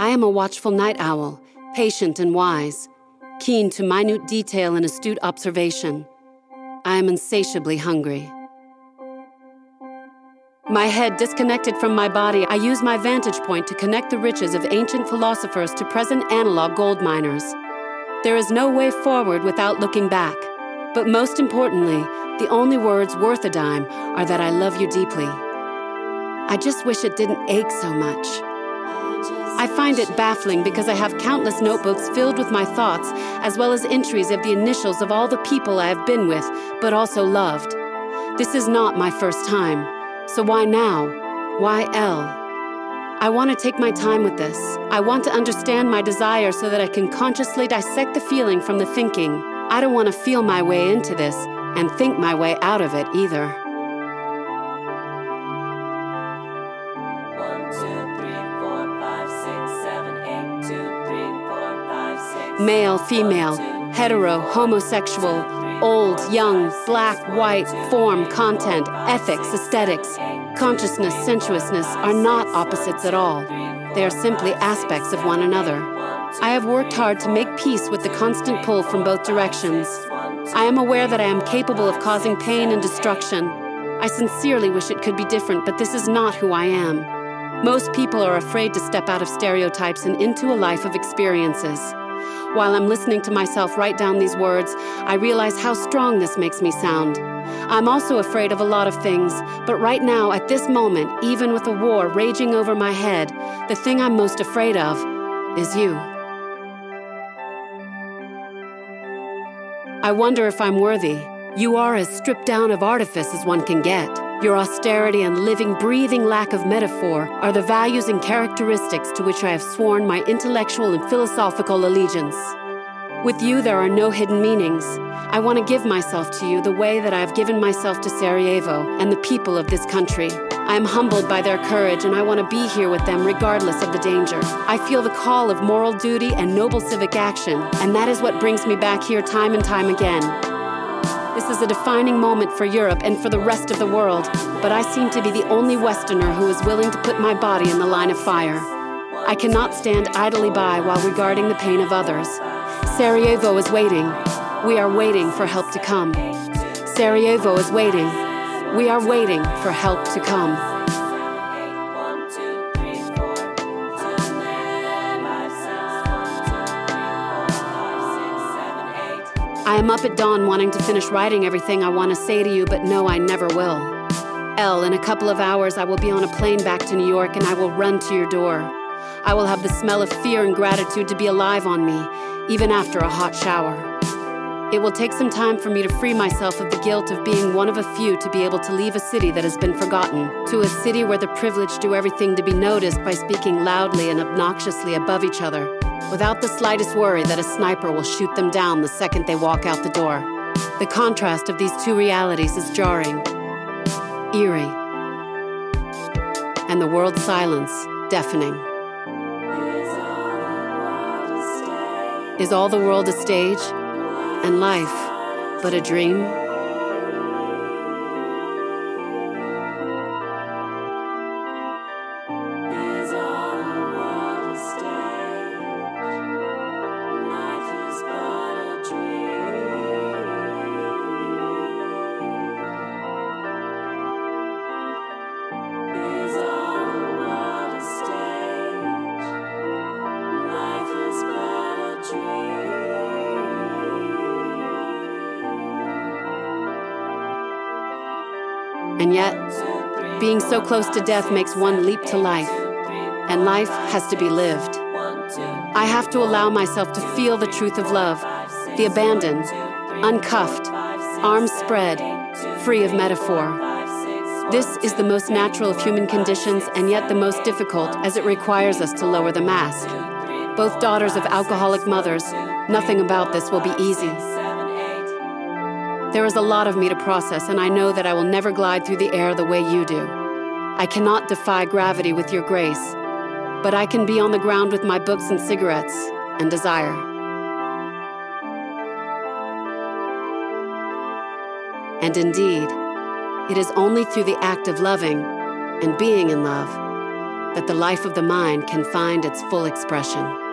I am a watchful night owl, patient and wise, keen to minute detail and astute observation. I am insatiably hungry. My head disconnected from my body, I use my vantage point to connect the riches of ancient philosophers to present analog gold miners. There is no way forward without looking back. But most importantly, the only words worth a dime are that I love you deeply. I just wish it didn't ache so much. I find it baffling because I have countless notebooks filled with my thoughts, as well as entries of the initials of all the people I have been with, but also loved. This is not my first time. So why now? Why L? I want to take my time with this. I want to understand my desire so that I can consciously dissect the feeling from the thinking. I don't want to feel my way into this and think my way out of it either. Male, female, hetero, homosexual, old, young, black, white, form, content, ethics, aesthetics, consciousness, sensuousness are not opposites at all. They are simply aspects of one another. I have worked hard to make peace with the constant pull from both directions. I am aware that I am capable of causing pain and destruction. I sincerely wish it could be different, but this is not who I am. Most people are afraid to step out of stereotypes and into a life of experiences. While I'm listening to myself write down these words, I realize how strong this makes me sound. I'm also afraid of a lot of things, but right now, at this moment, even with a war raging over my head, the thing I'm most afraid of is you. I wonder if I'm worthy. You are as stripped down of artifice as one can get. Your austerity and living, breathing lack of metaphor are the values and characteristics to which I have sworn my intellectual and philosophical allegiance. With you, there are no hidden meanings. I want to give myself to you the way that I have given myself to Sarajevo and the people of this country. I am humbled by their courage and I want to be here with them regardless of the danger. I feel the call of moral duty and noble civic action, and that is what brings me back here time and time again. This is a defining moment for Europe and for the rest of the world, but I seem to be the only Westerner who is willing to put my body in the line of fire. I cannot stand idly by while regarding the pain of others. Sarajevo is waiting. We are waiting for help to come. Sarajevo is waiting. We are waiting for help to come. I am up at dawn wanting to finish writing everything I want to say to you, but no, I never will. L, in a couple of hours, I will be on a plane back to New York and I will run to your door. I will have the smell of fear and gratitude to be alive on me, even after a hot shower. It will take some time for me to free myself of the guilt of being one of a few to be able to leave a city that has been forgotten, to a city where the privileged do everything to be noticed by speaking loudly and obnoxiously above each other without the slightest worry that a sniper will shoot them down the second they walk out the door. The contrast of these two realities is jarring, eerie, and the world's silence deafening. Is all the world a stage and life but a dream? And yet, being so close to death makes one leap to life, and life has to be lived. I have to allow myself to feel the truth of love, the abandon, uncuffed, arms spread, free of metaphor. This is the most natural of human conditions and yet the most difficult as it requires us to lower the mask. Both daughters of alcoholic mothers, nothing about this will be easy. There is a lot of me to process, and I know that I will never glide through the air the way you do. I cannot defy gravity with your grace, but I can be on the ground with my books and cigarettes and desire. And indeed, it is only through the act of loving and being in love that the life of the mind can find its full expression.